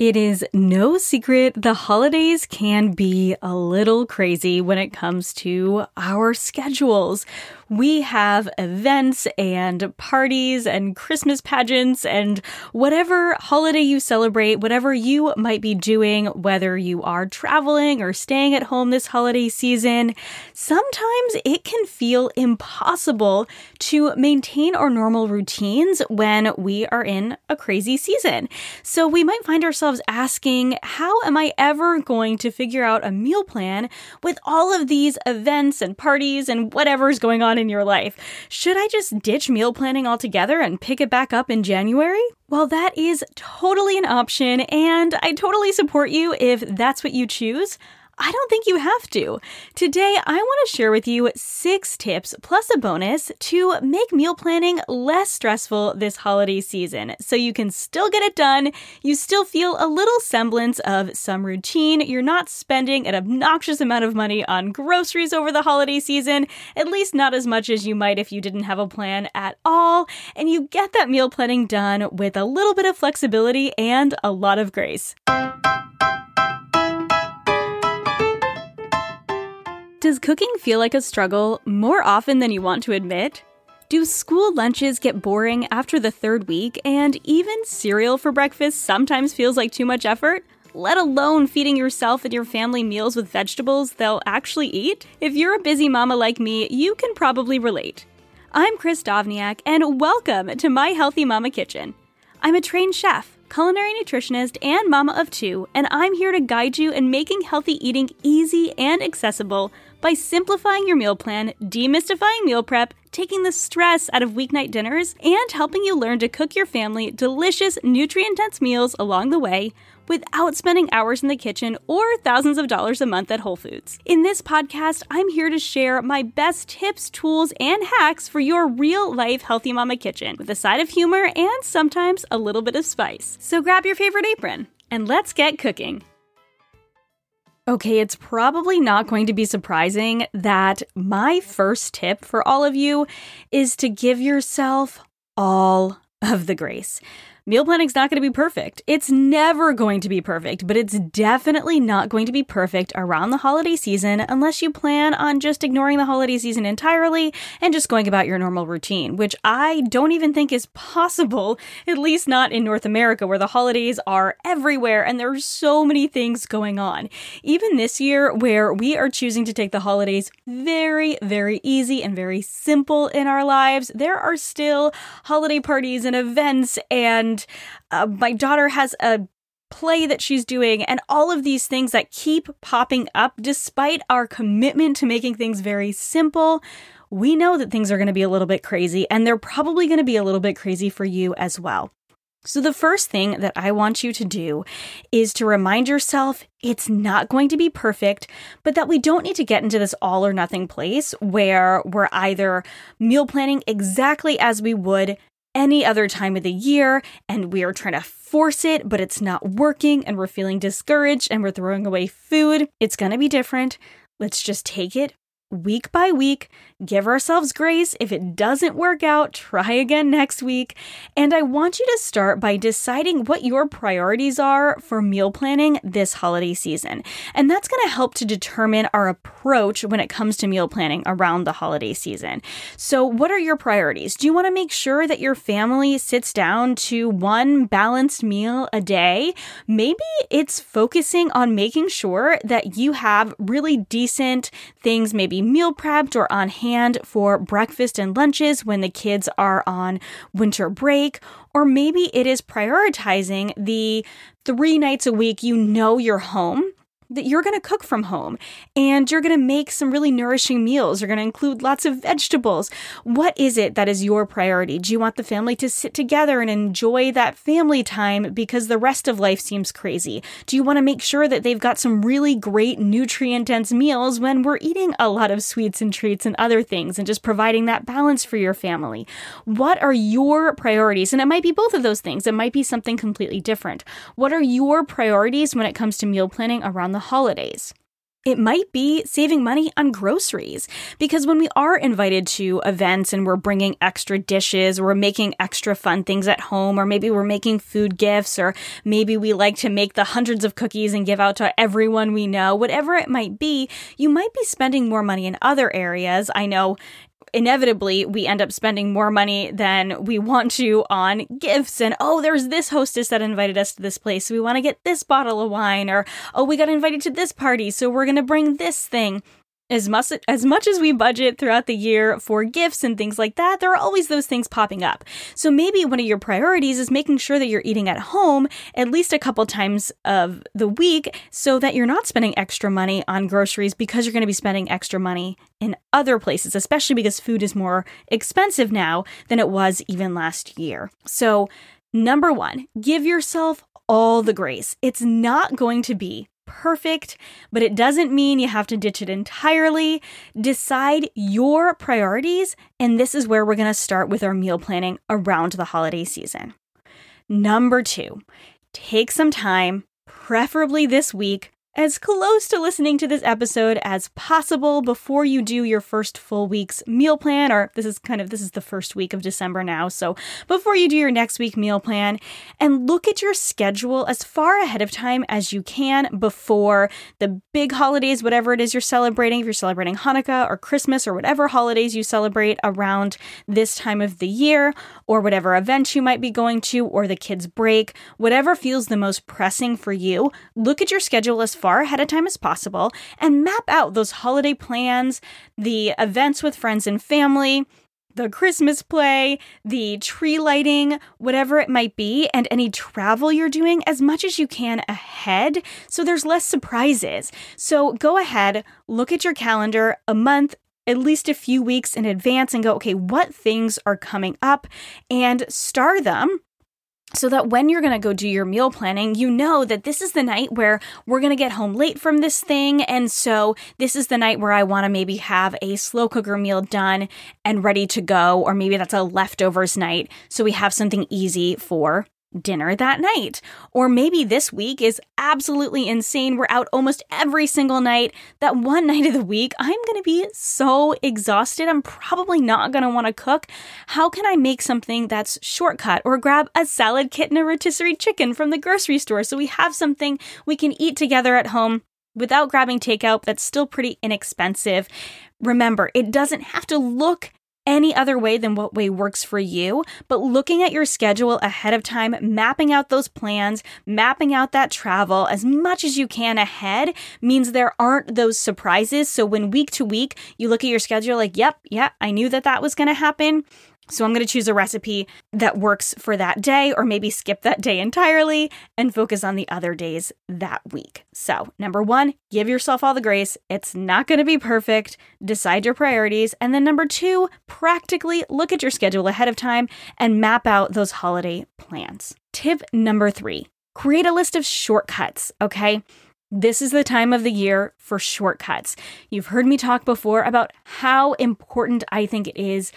It is no secret the holidays can be a little crazy when it comes to our schedules we have events and parties and Christmas pageants and whatever holiday you celebrate, whatever you might be doing, whether you are traveling or staying at home this holiday season, sometimes it can feel impossible to maintain our normal routines when we are in a crazy season. So we might find ourselves asking, how am I ever going to figure out a meal plan with all of these events and parties and whatever's going on in your life. Should I just ditch meal planning altogether and pick it back up in January? Well, that is totally an option, and I totally support you if that's what you choose. I don't think you have to. Today, I want to share with you six tips plus a bonus to make meal planning less stressful this holiday season so you can still get it done. You still feel a little semblance of some routine. You're not spending an obnoxious amount of money on groceries over the holiday season, at least not as much as you might if you didn't have a plan at all. And you get that meal planning done with a little bit of flexibility and a lot of grace. Does cooking feel like a struggle more often than you want to admit? Do school lunches get boring after the third week, and even cereal for breakfast sometimes feels like too much effort? Let alone feeding yourself and your family meals with vegetables they'll actually eat? If you're a busy mama like me, you can probably relate. I'm Kris Dovniak, and welcome to my Healthy Mama Kitchen. I'm a trained chef, culinary nutritionist, and mama of two, and I'm here to guide you in making healthy eating easy and accessible by simplifying your meal plan, demystifying meal prep, taking the stress out of weeknight dinners, and helping you learn to cook your family delicious, nutrient dense meals along the way without spending hours in the kitchen or thousands of dollars a month at Whole Foods. In this podcast, I'm here to share my best tips, tools, and hacks for your real life healthy mama kitchen with a side of humor and sometimes a little bit of spice. So grab your favorite apron and let's get cooking. Okay, it's probably not going to be surprising that my first tip for all of you is to give yourself all of the grace. Meal planning's not going to be perfect. It's never going to be perfect, but it's definitely not going to be perfect around the holiday season unless you plan on just ignoring the holiday season entirely and just going about your normal routine, which I don't even think is possible, at least not in North America where the holidays are everywhere and there are so many things going on. Even this year where we are choosing to take the holidays very, very easy and very simple in our lives, there are still holiday parties and events and uh, my daughter has a play that she's doing, and all of these things that keep popping up despite our commitment to making things very simple. We know that things are going to be a little bit crazy, and they're probably going to be a little bit crazy for you as well. So, the first thing that I want you to do is to remind yourself it's not going to be perfect, but that we don't need to get into this all or nothing place where we're either meal planning exactly as we would any other time of the year and we are trying to force it, but it's not working and we're feeling discouraged and we're throwing away food. It's to be different. Let's just take it week by week, give ourselves grace. If it doesn't work out, try again next week. And I want you to start by deciding what your priorities are for meal planning this holiday season. And that's going to help to determine our approach when it comes to meal planning around the holiday season. So, what are your priorities? Do you want to make sure that your family sits down to one balanced meal a day? Maybe it's focusing on making sure that you have really decent things, maybe meal prepped or on hand for breakfast and lunches when the kids are on winter break. Or maybe it is prioritizing the three nights a week you know you're home that you're going to cook from home and you're going to make some really nourishing meals. You're going to include lots of vegetables. What is it that is your priority? Do you want the family to sit together and enjoy that family time because the rest of life seems crazy? Do you want to make sure that they've got some really great nutrient dense meals when we're eating a lot of sweets and treats and other things and just providing that balance for your family? What are your priorities? And it might be both of those things. It might be something completely different. What are your priorities when it comes to meal planning around the the holidays. It might be saving money on groceries because when we are invited to events and we're bringing extra dishes, or we're making extra fun things at home, or maybe we're making food gifts, or maybe we like to make the hundreds of cookies and give out to everyone we know, whatever it might be, you might be spending more money in other areas. I know inevitably we end up spending more money than we want to on gifts and oh there's this hostess that invited us to this place. So we want to get this bottle of wine or oh we got invited to this party so we're going to bring this thing as much as much as we budget throughout the year for gifts and things like that, there are always those things popping up. So maybe one of your priorities is making sure that you're eating at home at least a couple times of the week so that you're not spending extra money on groceries because you're going to be spending extra money in other places, especially because food is more expensive now than it was even last year. So, number 1, give yourself all the grace. It's not going to be perfect, but it doesn't mean you have to ditch it entirely. Decide your priorities, and this is where we're going to start with our meal planning around the holiday season. Number two, take some time, preferably this week, as close to listening to this episode as possible before you do your first full week's meal plan or this is kind of this is the first week of December now so before you do your next week meal plan and look at your schedule as far ahead of time as you can before the big holidays whatever it is you're celebrating if you're celebrating Hanukkah or Christmas or whatever holidays you celebrate around this time of the year or whatever event you might be going to or the kids break whatever feels the most pressing for you look at your schedule as far ahead of time as possible and map out those holiday plans, the events with friends and family, the Christmas play, the tree lighting, whatever it might be, and any travel you're doing as much as you can ahead so there's less surprises. So go ahead, look at your calendar a month, at least a few weeks in advance, and go, okay, what things are coming up, and star them so that when you're going to go do your meal planning, you know that this is the night where we're going to get home late from this thing. And so this is the night where I want to maybe have a slow cooker meal done and ready to go. Or maybe that's a leftovers night. So we have something easy for dinner that night. Or maybe this week is absolutely insane. We're out almost every single night. That one night of the week, I'm going to be so exhausted. I'm probably not going to want to cook. How can I make something that's shortcut or grab a salad kit and a rotisserie chicken from the grocery store so we have something we can eat together at home? Without grabbing takeout, that's still pretty inexpensive. Remember, it doesn't have to look any other way than what way works for you, but looking at your schedule ahead of time, mapping out those plans, mapping out that travel as much as you can ahead means there aren't those surprises. So when week to week you look at your schedule, like, yep, yeah, I knew that that was going to happen. So I'm going to choose a recipe that works for that day, or maybe skip that day entirely and focus on the other days that week. So, number one, give yourself all the grace. It's not going to be perfect. Decide your priorities. And then number two, practically look at your schedule ahead of time and map out those holiday plans. Tip number three create a list of shortcuts, okay? This is the time of the year for shortcuts. You've heard me talk before about how important I think it is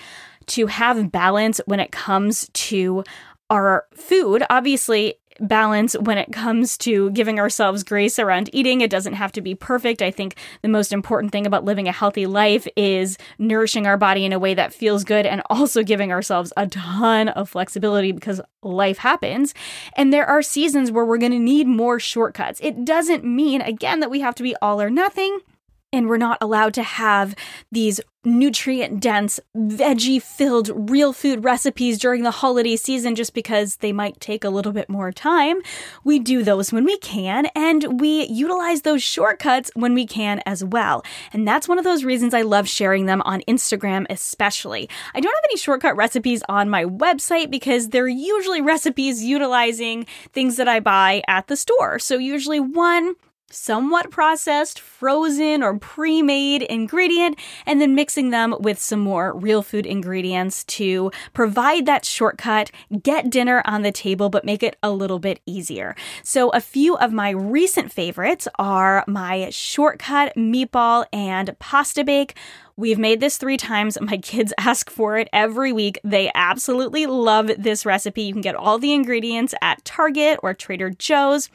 to have balance when it comes to our food. Obviously, balance when it comes to giving ourselves grace around eating. It doesn't have to be perfect. I think the most important thing about living a healthy life is nourishing our body in a way that feels good and also giving ourselves a ton of flexibility because life happens. And there are seasons where we're going to need more shortcuts. It doesn't mean, again, that we have to be all or nothing and we're not allowed to have these nutrient dense, veggie filled real food recipes during the holiday season just because they might take a little bit more time. We do those when we can, and we utilize those shortcuts when we can as well. And that's one of those reasons I love sharing them on Instagram, especially. I don't have any shortcut recipes on my website because they're usually recipes utilizing things that I buy at the store. So, usually one somewhat processed, frozen, or pre made ingredient, and then mixing them with some more real food ingredients to provide that shortcut, get dinner on the table, but make it a little bit easier. So, a few of my recent favorites are my shortcut meatball and pasta bake. We've made this three times. My kids ask for it every week. They absolutely love this recipe. You can get all the ingredients at Target or Trader Joe's.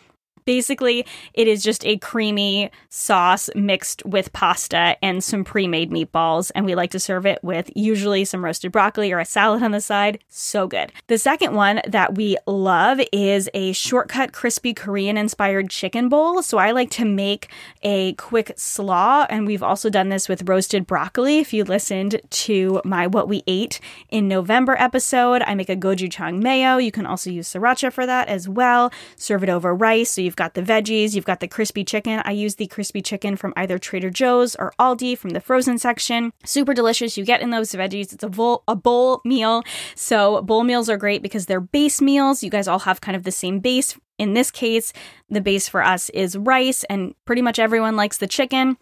Basically, it is just a creamy sauce mixed with pasta and some pre made meatballs, and we like to serve it with usually some roasted broccoli or a salad on the side. So good. The second one that we love is a shortcut crispy Korean inspired chicken bowl. So I like to make a quick slaw, and we've also done this with roasted broccoli. If you listened to my What We Ate in November episode, I make a gochujang mayo. You can also use sriracha for that as well. Serve it over rice. So you've got the veggies, you've got the crispy chicken. I use the crispy chicken from either Trader Joe's or Aldi from the frozen section. Super delicious. You get in those veggies. It's a bowl, a bowl meal. So bowl meals are great because they're base meals. You guys all have kind of the same base. In this case, the base for us is rice, and pretty much everyone likes the chicken.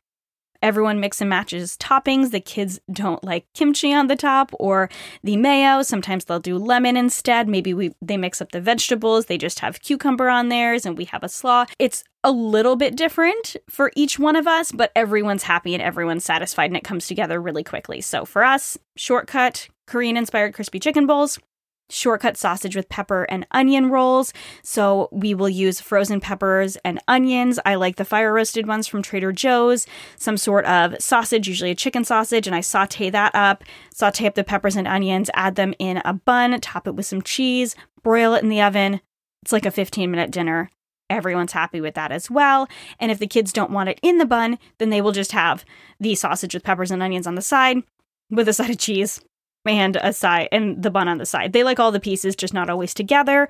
Everyone mix and matches toppings. The kids don't like kimchi on the top or the mayo. Sometimes they'll do lemon instead. Maybe we they mix up the vegetables. They just have cucumber on theirs and we have a slaw. It's a little bit different for each one of us, but everyone's happy and everyone's satisfied and it comes together really quickly. So for us, shortcut Korean inspired crispy chicken bowls, shortcut sausage with pepper and onion rolls. So we will use frozen peppers and onions. I like the fire roasted ones from Trader Joe's, some sort of sausage, usually a chicken sausage, and I saute that up, saute up the peppers and onions, add them in a bun, top it with some cheese, broil it in the oven. It's like a 15 minute dinner. Everyone's happy with that as well. And if the kids don't want it in the bun, then they will just have the sausage with peppers and onions on the side with a side of cheese and a side and the bun on the side. They like all the pieces, just not always together.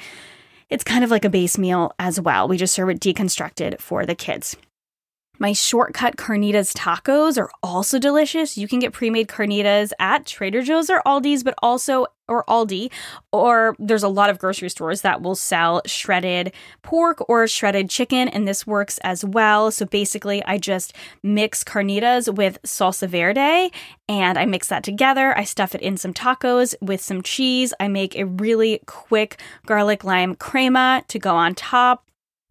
It's kind of like a base meal as well. We just serve it deconstructed for the kids. My shortcut carnitas tacos are also delicious. You can get pre-made carnitas at Trader Joe's or Aldi's, but also or Aldi, or there's a lot of grocery stores that will sell shredded pork or shredded chicken, and this works as well. So basically, I just mix carnitas with salsa verde and I mix that together. I stuff it in some tacos with some cheese. I make a really quick garlic lime crema to go on top,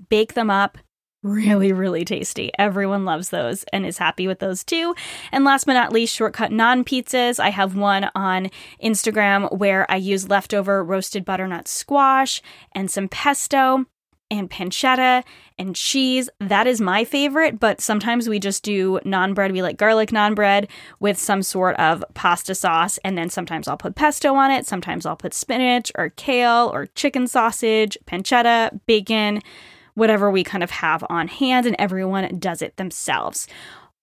bake them up really, really tasty. Everyone loves those and is happy with those too. And last but not least, shortcut naan pizzas. I have one on Instagram where I use leftover roasted butternut squash and some pesto and pancetta and cheese. That is my favorite, but sometimes we just do naan bread. We like garlic naan bread with some sort of pasta sauce, and then sometimes I'll put pesto on it. Sometimes I'll put spinach or kale or chicken sausage, pancetta, bacon whatever we kind of have on hand, and everyone does it themselves.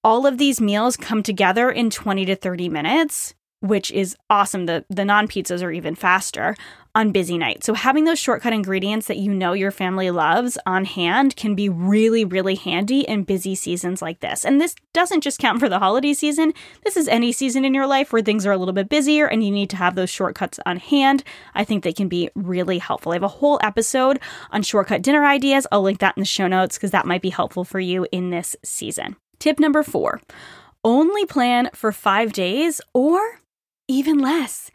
All of these meals come together in 20 to 30 minutes, which is awesome. The, the naan pizzas are even faster on busy nights. So having those shortcut ingredients that you know your family loves on hand can be really, really handy in busy seasons like this. And this doesn't just count for the holiday season. This is any season in your life where things are a little bit busier and you need to have those shortcuts on hand. I think they can be really helpful. I have a whole episode on shortcut dinner ideas. I'll link that in the show notes because that might be helpful for you in this season. Tip number four only plan for five days or even less.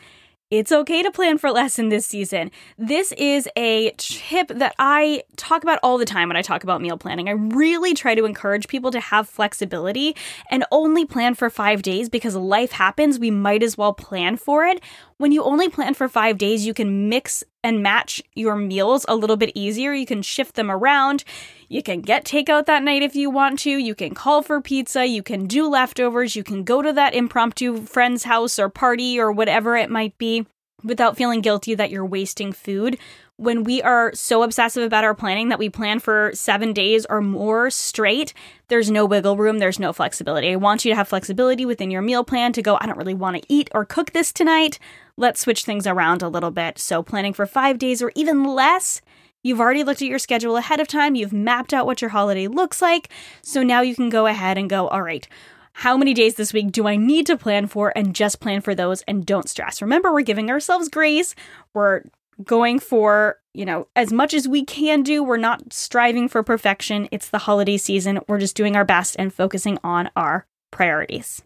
It's okay to plan for less in this season. This is a tip that I talk about all the time when I talk about meal planning. I really try to encourage people to have flexibility and only plan for five days because life happens. We might as well plan for it When you only plan for five days, you can mix and match your meals a little bit easier. You can shift them around. You can get takeout that night if you want to. You can call for pizza. You can do leftovers. You can go to that impromptu friend's house or party or whatever it might be without feeling guilty that you're wasting food. When we are so obsessive about our planning that we plan for seven days or more straight, there's no wiggle room, there's no flexibility. I want you to have flexibility within your meal plan to go, I don't really want to eat or cook this tonight. Let's switch things around a little bit. So, planning for five days or even less. You've already looked at your schedule ahead of time. You've mapped out what your holiday looks like. So now you can go ahead and go, all right, how many days this week do I need to plan for and just plan for those and don't stress. Remember, we're giving ourselves grace. We're going for, you know, as much as we can do. We're not striving for perfection. It's the holiday season. We're just doing our best and focusing on our priorities.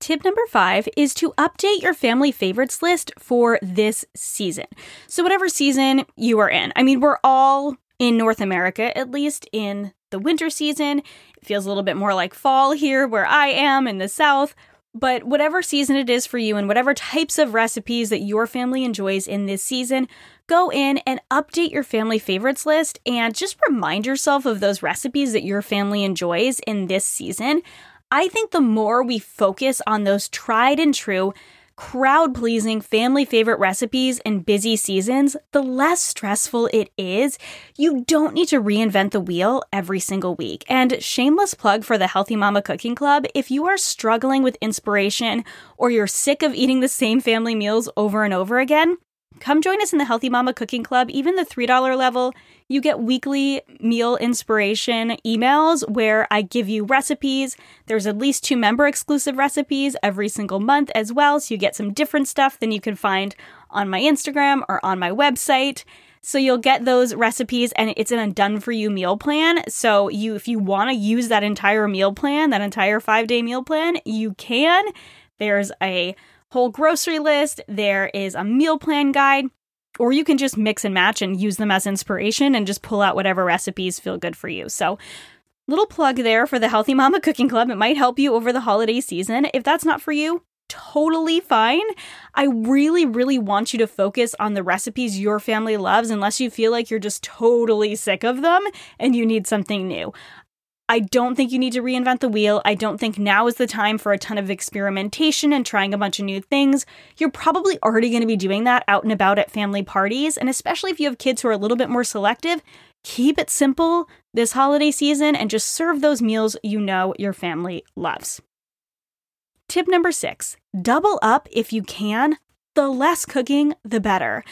Tip number five is to update your family favorites list for this season. So, whatever season you are in, I mean, we're all in North America, at least in the winter season. It feels a little bit more like fall here where I am in the south. But whatever season it is for you and whatever types of recipes that your family enjoys in this season, go in and update your family favorites list and just remind yourself of those recipes that your family enjoys in this season. I think the more we focus on those tried and true crowd pleasing family favorite recipes in busy seasons, the less stressful it is. You don't need to reinvent the wheel every single week. And shameless plug for the Healthy Mama Cooking Club if you are struggling with inspiration or you're sick of eating the same family meals over and over again, Come join us in the Healthy Mama Cooking Club, even the $3 level. You get weekly meal inspiration emails where I give you recipes. There's at least two member exclusive recipes every single month as well, so you get some different stuff than you can find on my Instagram or on my website. So you'll get those recipes and it's in a done for you meal plan. So you if you want to use that entire meal plan, that entire 5-day meal plan, you can. There's a whole grocery list, there is a meal plan guide, or you can just mix and match and use them as inspiration and just pull out whatever recipes feel good for you. So, little plug there for the Healthy Mama Cooking Club. It might help you over the holiday season. If that's not for you, totally fine. I really, really want you to focus on the recipes your family loves unless you feel like you're just totally sick of them and you need something new. I don't think you need to reinvent the wheel. I don't think now is the time for a ton of experimentation and trying a bunch of new things. You're probably already going to be doing that out and about at family parties. And especially if you have kids who are a little bit more selective, keep it simple this holiday season and just serve those meals you know your family loves. Tip number six double up if you can. The less cooking, the better.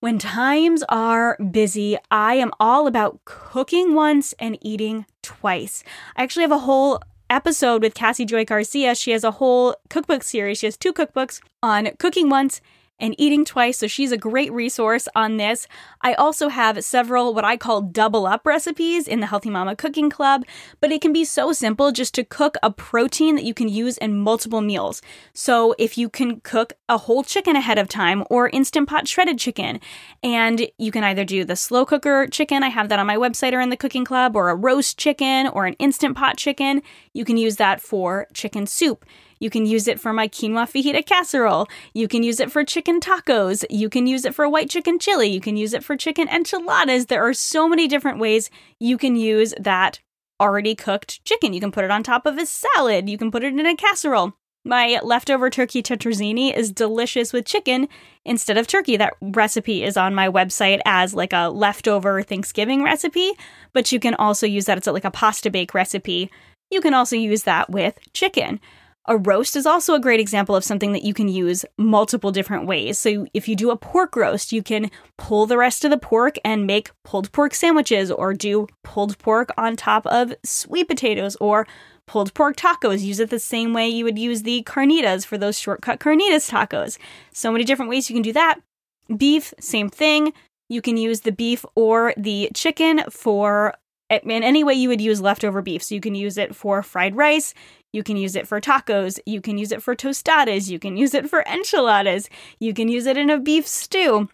When times are busy, I am all about cooking once and eating twice. I actually have a whole episode with Cassie Joy Garcia. She has a whole cookbook series. She has two cookbooks on cooking once and eating twice. So she's a great resource on this. I also have several what I call double up recipes in the Healthy Mama Cooking Club, but it can be so simple just to cook a protein that you can use in multiple meals. So if you can cook a whole chicken ahead of time or instant pot shredded chicken, and you can either do the slow cooker chicken, I have that on my website or in the cooking club, or a roast chicken or an instant pot chicken, you can use that for chicken soup. You can use it for my quinoa fajita casserole. You can use it for chicken tacos. You can use it for white chicken chili. You can use it for chicken enchiladas. There are so many different ways you can use that already cooked chicken. You can put it on top of a salad. You can put it in a casserole. My leftover turkey tetrazzini is delicious with chicken instead of turkey. That recipe is on my website as like a leftover Thanksgiving recipe, but you can also use that. It's like a pasta bake recipe. You can also use that with chicken. A roast is also a great example of something that you can use multiple different ways. So, if you do a pork roast, you can pull the rest of the pork and make pulled pork sandwiches, or do pulled pork on top of sweet potatoes, or pulled pork tacos. Use it the same way you would use the carnitas for those shortcut carnitas tacos. So many different ways you can do that. Beef, same thing. You can use the beef or the chicken for in any way you would use leftover beef. So you can use it for fried rice, you can use it for tacos, you can use it for tostadas, you can use it for enchiladas, you can use it in a beef stew.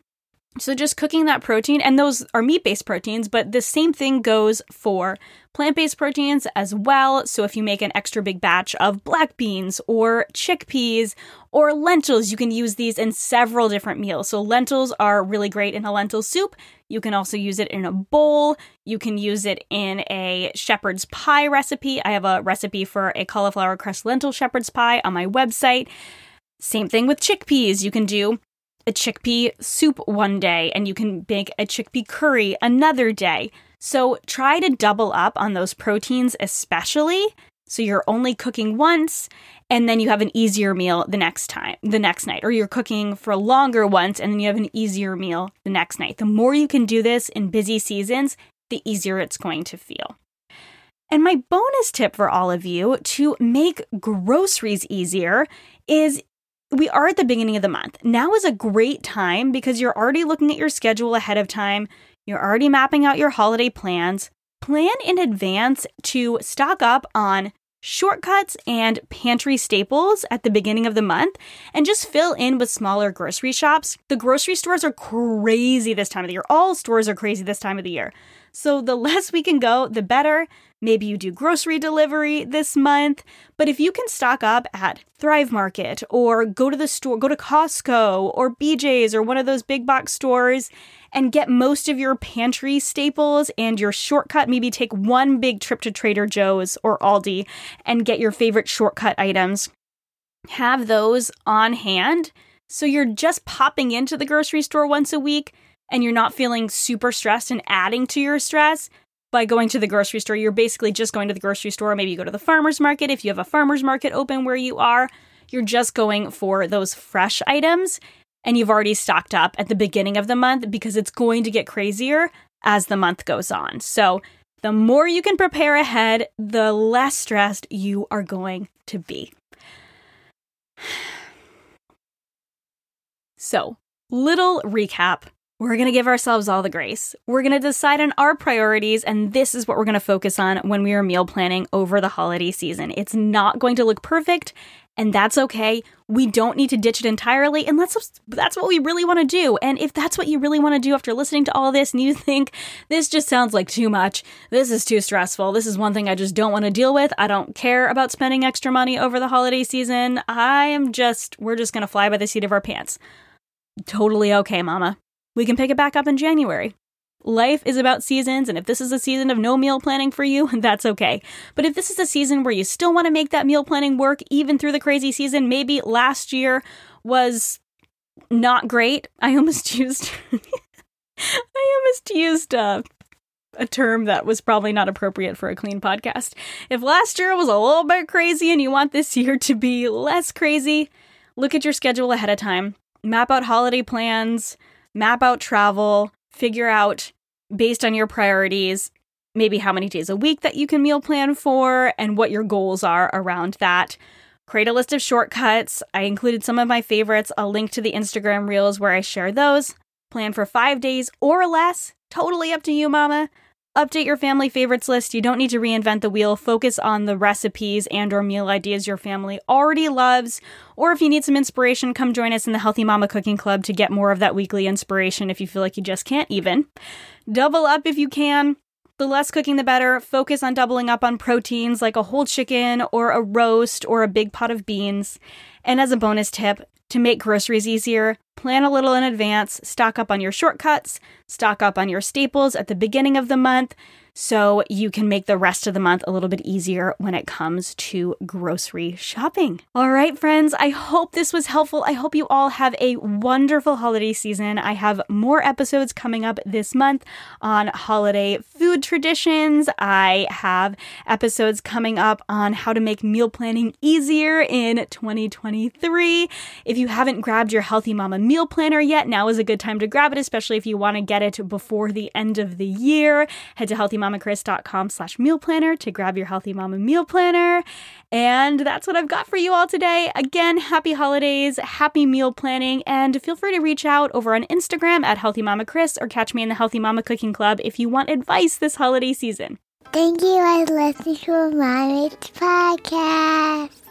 So just cooking that protein, and those are meat based proteins, but the same thing goes for plant based proteins as well. So if you make an extra big batch of black beans or chickpeas or lentils, you can use these in several different meals. So lentils are really great in a lentil soup. You can also use it in a bowl. You can use it in a shepherd's pie recipe. I have a recipe for a cauliflower crust lentil shepherd's pie on my website. Same thing with chickpeas. You can do a chickpea soup one day and you can make a chickpea curry another day. So try to double up on those proteins, especially so you're only cooking once and then you have an easier meal the next time, the next night, or you're cooking for longer once and then you have an easier meal the next night. The more you can do this in busy seasons, the easier it's going to feel. And my bonus tip for all of you to make groceries easier is we are at the beginning of the month. Now is a great time because you're already looking at your schedule ahead of time. You're already mapping out your holiday plans. Plan in advance to stock up on shortcuts and pantry staples at the beginning of the month and just fill in with smaller grocery shops. The grocery stores are crazy this time of the year. All stores are crazy this time of the year. So the less we can go, the better. Maybe you do grocery delivery this month, but if you can stock up at Thrive Market or go to the store, go to Costco or BJ's or one of those big box stores and get most of your pantry staples and your shortcut, maybe take one big trip to Trader Joe's or Aldi and get your favorite shortcut items. Have those on hand so you're just popping into the grocery store once a week and you're not feeling super stressed and adding to your stress by going to the grocery store. You're basically just going to the grocery store. Maybe you go to the farmer's market if you have a farmer's market open where you are. You're just going for those fresh items and you've already stocked up at the beginning of the month because it's going to get crazier as the month goes on. So, the more you can prepare ahead, the less stressed you are going to be. So, little recap we're going to give ourselves all the grace. We're going to decide on our priorities, and this is what we're going to focus on when we are meal planning over the holiday season. It's not going to look perfect, and that's okay. We don't need to ditch it entirely, and that's that's what we really want to do. And if that's what you really want to do after listening to all this, and you think this just sounds like too much, this is too stressful, this is one thing I just don't want to deal with. I don't care about spending extra money over the holiday season. I am just we're just to fly by the seat of our pants. Totally okay, mama we can pick it back up in January. Life is about seasons, and if this is a season of no meal planning for you, that's okay. But if this is a season where you still want to make that meal planning work, even through the crazy season, maybe last year was not great. I almost used, I almost used uh, a term that was probably not appropriate for a clean podcast. If last year was a little bit crazy and you want this year to be less crazy, look at your schedule ahead of time. Map out holiday plans map out travel, figure out based on your priorities, maybe how many days a week that you can meal plan for and what your goals are around that. Create a list of shortcuts. I included some of my favorites. I'll link to the Instagram reels where I share those. Plan for five days or less. Totally up to you, mama. Update your family favorites list. You don't need to reinvent the wheel. Focus on the recipes and or meal ideas your family already loves. Or if you need some inspiration, come join us in the Healthy Mama Cooking Club to get more of that weekly inspiration if you feel like you just can't even. Double up if you can. The less cooking, the better. Focus on doubling up on proteins like a whole chicken or a roast or a big pot of beans. And as a bonus tip, to make groceries easier, plan a little in advance, stock up on your shortcuts, stock up on your staples at the beginning of the month, so you can make the rest of the month a little bit easier when it comes to grocery shopping. All right, friends, I hope this was helpful. I hope you all have a wonderful holiday season. I have more episodes coming up this month on holiday food traditions. I have episodes coming up on how to make meal planning easier in 2023. If you haven't grabbed your Healthy Mama meal planner yet, now is a good time to grab it, especially if you want to get it before the end of the year. Head to Healthy healthymamakris.com slash meal planner to grab your Healthy Mama meal planner. And that's what I've got for you all today. Again, happy holidays, happy meal planning, and feel free to reach out over on Instagram at Healthy Mama Kris or catch me in the Healthy Mama Cooking Club if you want advice this holiday season. Thank you for listening to Mommy's podcast.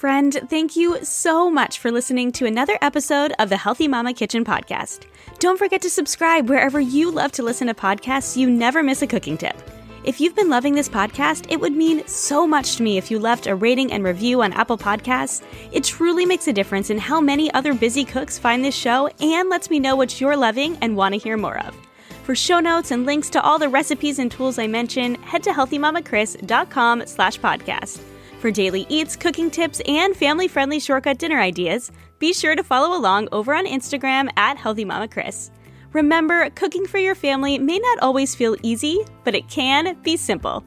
Friend, thank you so much for listening to another episode of the Healthy Mama Kitchen podcast. Don't forget to subscribe wherever you love to listen to podcasts so you never miss a cooking tip. If you've been loving this podcast, it would mean so much to me if you left a rating and review on Apple Podcasts. It truly makes a difference in how many other busy cooks find this show and lets me know what you're loving and want to hear more of. For show notes and links to all the recipes and tools I mention, head to healthymamakris.com slash podcast. For daily eats, cooking tips, and family-friendly shortcut dinner ideas, be sure to follow along over on Instagram at Healthy Mama healthymamakris. Remember, cooking for your family may not always feel easy, but it can be simple.